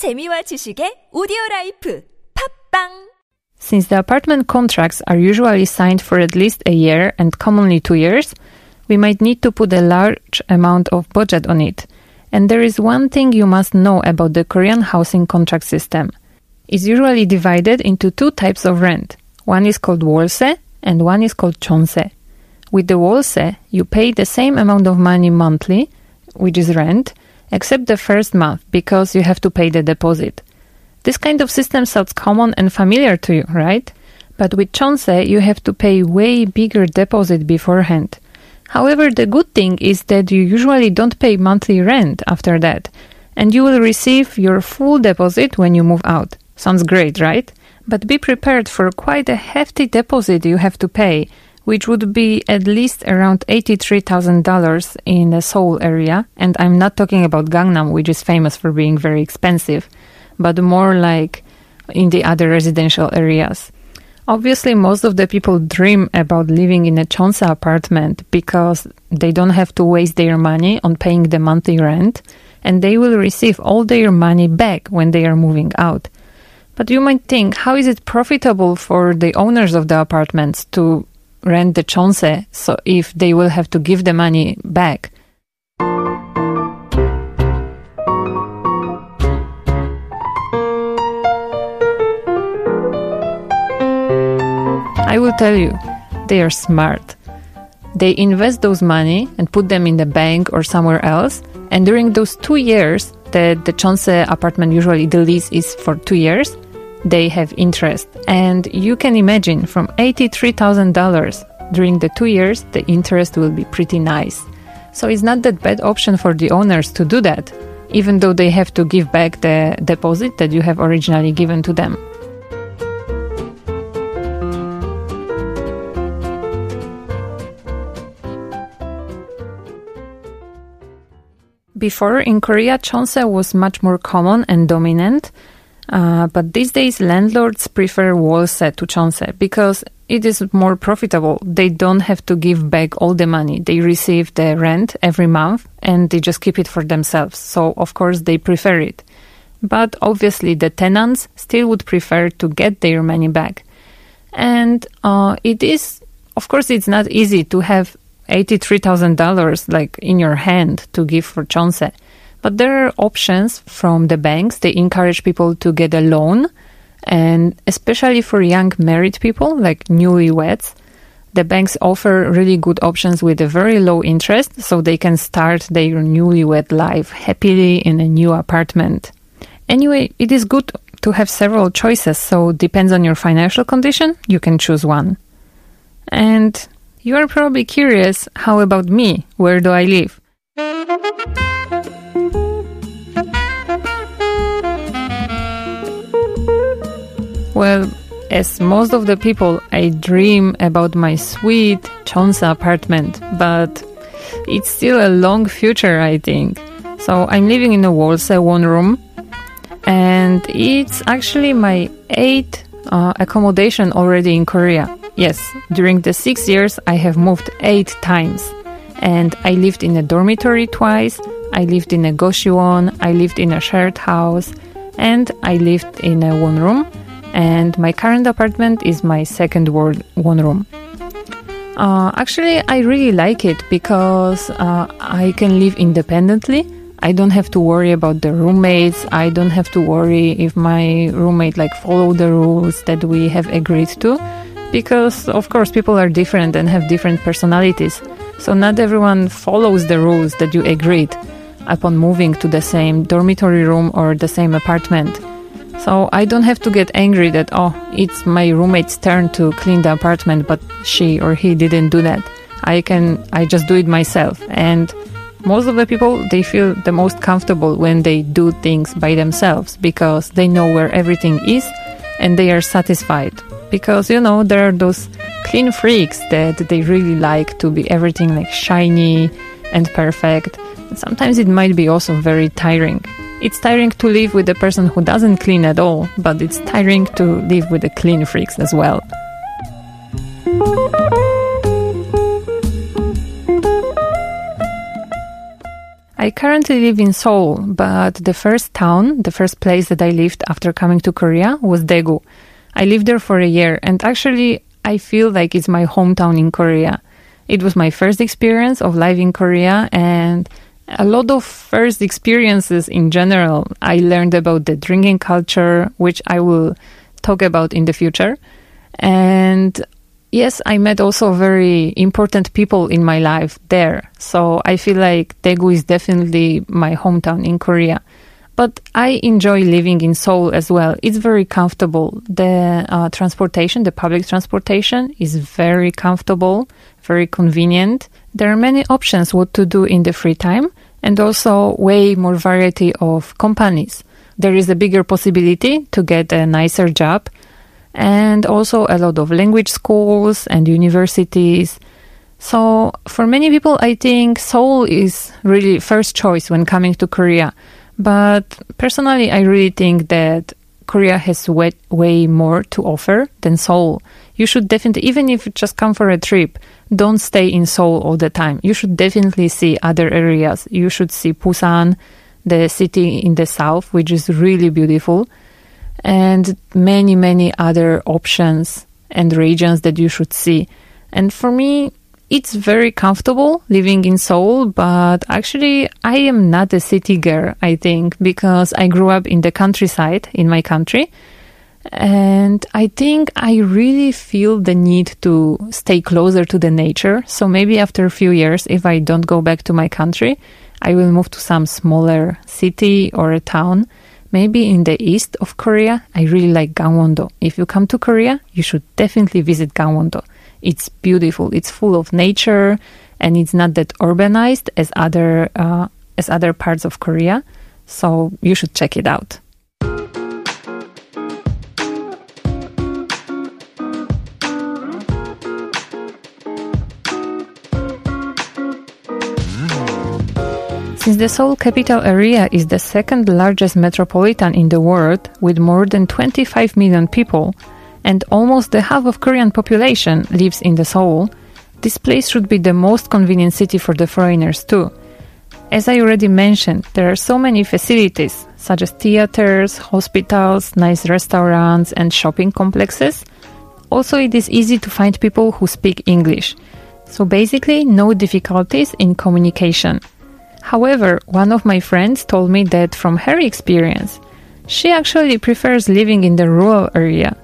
재미와 지식의 오디오 라이프 팟빵 Since the apartment contracts are usually signed for at least a year and commonly two years, we might need to put a large amount of budget on it. And there is one thing you must know about the Korean housing contract system. It's usually divided into two types of rent. One is called wolse and one is called chonse. With the wolse, you pay the same amount of money monthly, which is rent, except the first month because you have to pay the deposit. This kind of system sounds common and familiar to you, right? But with Chonse, you have to pay way bigger deposit beforehand. However, the good thing is that you usually don't pay monthly rent after that, and you will receive your full deposit when you move out. Sounds great, right? But be prepared for quite a hefty deposit you have to pay, which would be at least around $83,000 in the Seoul area. And I'm not talking about Gangnam, which is famous for being very expensive, but more like in the other residential areas. Obviously, most of the people dream about living in a Chonse apartment because they don't have to waste their money on paying the monthly rent and they will receive all their money back when they are moving out. But you might think, how is it profitable for the owners of the apartments to rent the chonse so if they will have to give the money back? I will tell you, they are smart. They invest those money and put them in the bank or somewhere else. And during those two years, that the Chonse apartment usually the lease is for two years, they have interest. And you can imagine from $83,000 during the two years, the interest will be pretty nice. So it's not that bad option for the owners to do that, even though they have to give back the deposit that you have originally given to them. Before in Korea, chonse was much more common and dominant, uh, but these days landlords prefer wolse to chonse because it is more profitable. They don't have to give back all the money. They receive the rent every month and they just keep it for themselves. So of course they prefer it. But obviously the tenants still would prefer to get their money back. And uh, it is, of course, it's not easy to have $83,000 like in your hand to give for Chonse. But there are options from the banks. They encourage people to get a loan. And especially for young married people, like newlyweds, the banks offer really good options with a very low interest so they can start their newlywed life happily in a new apartment. Anyway, it is good to have several choices, so depends on your financial condition, you can choose one. And you are probably curious, how about me? Where do I live? Well, as most of the people, I dream about my sweet Chonse apartment, but it's still a long future, I think. So I'm living in a Wolse one room, and it's actually my eighth uh, accommodation already in Korea. Yes, during the six years, I have moved eight times. And I lived in a dormitory twice, I lived in a goshiwon, I lived in a shared house, and I lived in a one room and my current apartment is my second wolse one room. Uh, actually, I really like it because uh, I can live independently. I don't have to worry about the roommates. I don't have to worry if my roommate like follow the rules that we have agreed to, because of course people are different and have different personalities. So not everyone follows the rules that you agreed upon moving to the same dormitory room or the same apartment. So I don't have to get angry that, oh, it's my roommate's turn to clean the apartment, but she or he didn't do that. I can, I just do it myself. And most of the people, they feel the most comfortable when they do things by themselves because they know where everything is and they are satisfied. Because, you know, there are those clean freaks that they really like to be everything like shiny and perfect. Sometimes it might be also very tiring. It's tiring to live with a person who doesn't clean at all, but it's tiring to live with the clean freaks as well. I currently live in Seoul, but the first town, the first place that I lived after coming to Korea was Daegu. I lived there for a year and actually I feel like it's my hometown in Korea. It was my first experience of life in Korea and a lot of first experiences in general. I learned about the drinking culture, which I will talk about in the future. And yes, I met also very important people in my life there. So I feel like Daegu is definitely my hometown in Korea. But I enjoy living in Seoul as well. It's very comfortable. The uh, transportation, the public transportation is very comfortable, very convenient. There are many options what to do in the free time and also way more variety of companies. There is a bigger possibility to get a nicer job and also a lot of language schools and universities. So for many people, I think Seoul is really first choice when coming to Korea but personally, I really think that Korea has way, way more to offer than Seoul. You should definitely, even if you just come for a trip, don't stay in Seoul all the time. You should definitely see other areas. You should see Busan, the city in the south, which is really beautiful, and many, many other options and regions that you should see. And for me, it's very comfortable living in Seoul, but actually I am not a city girl, I think, because I grew up in the countryside in my country. And I think I really feel the need to stay closer to the nature. So maybe after a few years, if I don't go back to my country, I will move to some smaller city or a town. Maybe in the east of Korea, I really like Gangwon-do. If you come to Korea, you should definitely visit Gangwon-do. It's beautiful. It's full of nature, and it's not that urbanized as other uh, as other parts of Korea. So you should check it out. Since the Seoul capital area is the second largest metropolitan in the world with more than 25 million people, and almost the half of Korean population lives in the Seoul, this place should be the most convenient city for the foreigners too. As I already mentioned, there are so many facilities, such as theaters, hospitals, nice restaurants, and shopping complexes. Also, it is easy to find people who speak English. So basically, no difficulties in communication. However, one of my friends told me that from her experience, she actually prefers living in the rural area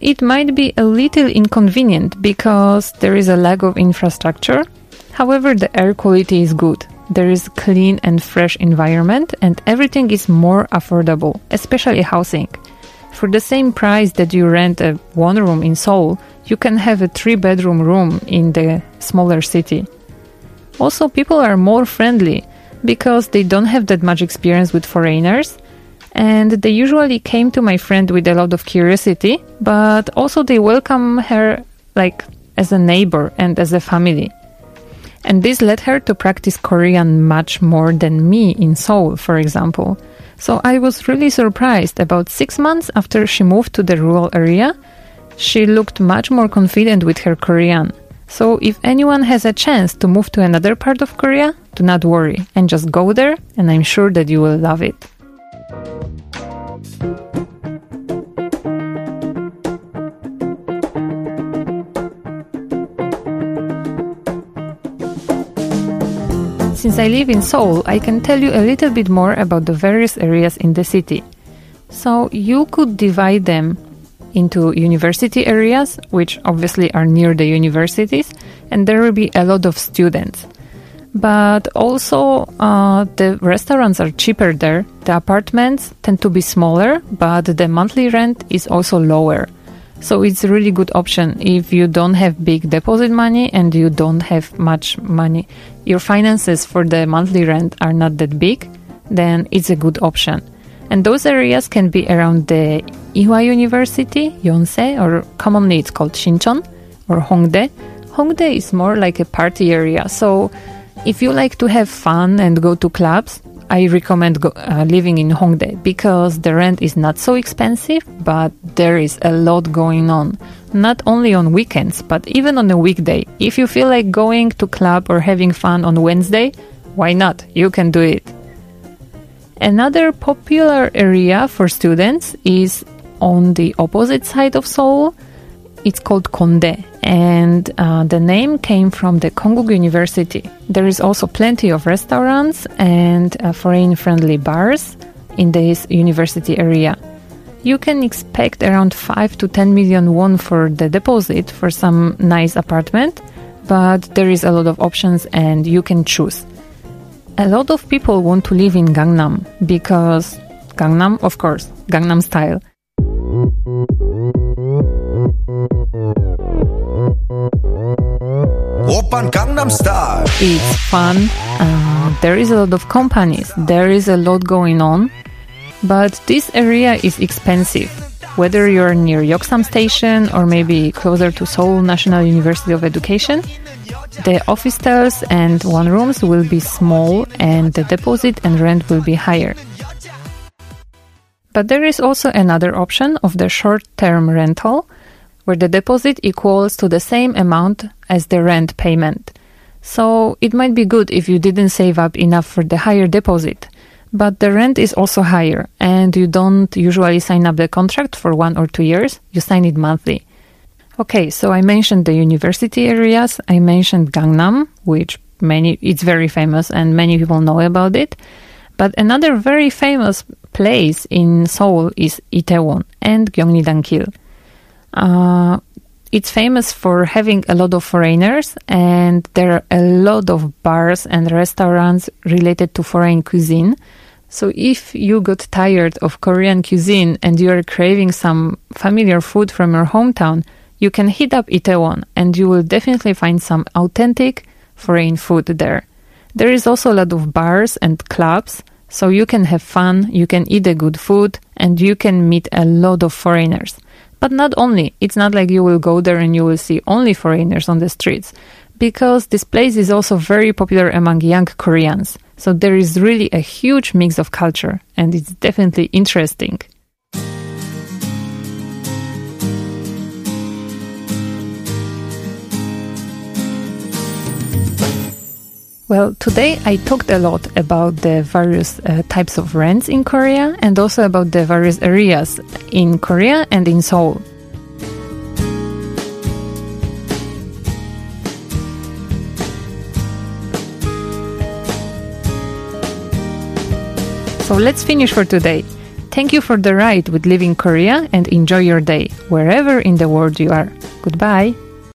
it might be a little inconvenient because there is a lack of infrastructure. However, the air quality is good. There is clean and fresh environment and everything is more affordable, especially housing. For the same price that you rent a one room in Seoul, you can have a three bedroom room in the smaller city. Also, people are more friendly because they don't have that much experience with foreigners and they usually came to my friend with a lot of curiosity, but also they welcome her like as a neighbor and as a family. And this led her to practice Korean much more than me in Seoul, for example. So I was really surprised. About six months after she moved to the rural area, she looked much more confident with her Korean. So if anyone has a chance to move to another part of Korea, do not worry and just go there, and I'm sure that you will love it. Since I live in Seoul, I can tell you a little bit more about the various areas in the city. So you could divide them into university areas, which obviously are near the universities, and there will be a lot of students. But also, uh, the restaurants are cheaper there. The apartments tend to be smaller, but the monthly rent is also lower. So it's a really good option if you don't have big deposit money and you don't have much money. Your finances for the monthly rent are not that big, then it's a good option. And those areas can be around the Ewha University, Yonsei, or commonly it's called Sinchon or Hongdae. Hongdae is more like a party area. So if you like to have fun and go to clubs, I recommend go, uh, living in Hongdae because the rent is not so expensive, but there is a lot going on. Not only on weekends, but even on a weekday. If you feel like going to club or having fun on Wednesday, why not? You can do it. Another popular area for students is on the opposite side of Seoul. It's called Kondae, and uh, the name came from the Konkuk University. There is also plenty of restaurants and uh, foreign-friendly bars in this university area. You can expect around 5 to 10 million won for the deposit for some nice apartment, but there is a lot of options and you can choose. A lot of people want to live in Gangnam because Gangnam, of course, Gangnam style. Gangnam Style. It's fun. Uh, there is a lot of companies. There is a lot going on. But this area is expensive. Whether you're near Yeoksam Station or maybe closer to Seoul National University of Education, the offices and one rooms will be small and the deposit and rent will be higher. But there is also another option of the short-term rental where the deposit equals to the same amount as the rent payment. So it might be good if you didn't save up enough for the higher deposit. But the rent is also higher and you don't usually sign up the contract for one or two years. You sign it monthly. Okay, so I mentioned the university areas. I mentioned Gangnam, which many, it's very famous and many people know about it. But another very famous place in Seoul is Itaewon and Gyeongnidan-gil. Uh, it's famous for having a lot of foreigners and there are a lot of bars and restaurants related to foreign cuisine. So if you got tired of Korean cuisine and you're craving some familiar food from your hometown, you can hit up Itaewon and you will definitely find some authentic foreign food there. There is also a lot of bars and clubs, so you can have fun, you can eat a good food, and you can meet a lot of foreigners. But not only, it's not like you will go there and you will see only foreigners on the streets, because this place is also very popular among young Koreans. So there is really a huge mix of culture, and it's definitely interesting. Well, today I talked a lot about the various uh, types of rents in Korea and also about the various areas in Korea and in Seoul. So let's finish for today. Thank you for the ride with Living Korea and enjoy your day, wherever in the world you are. Goodbye.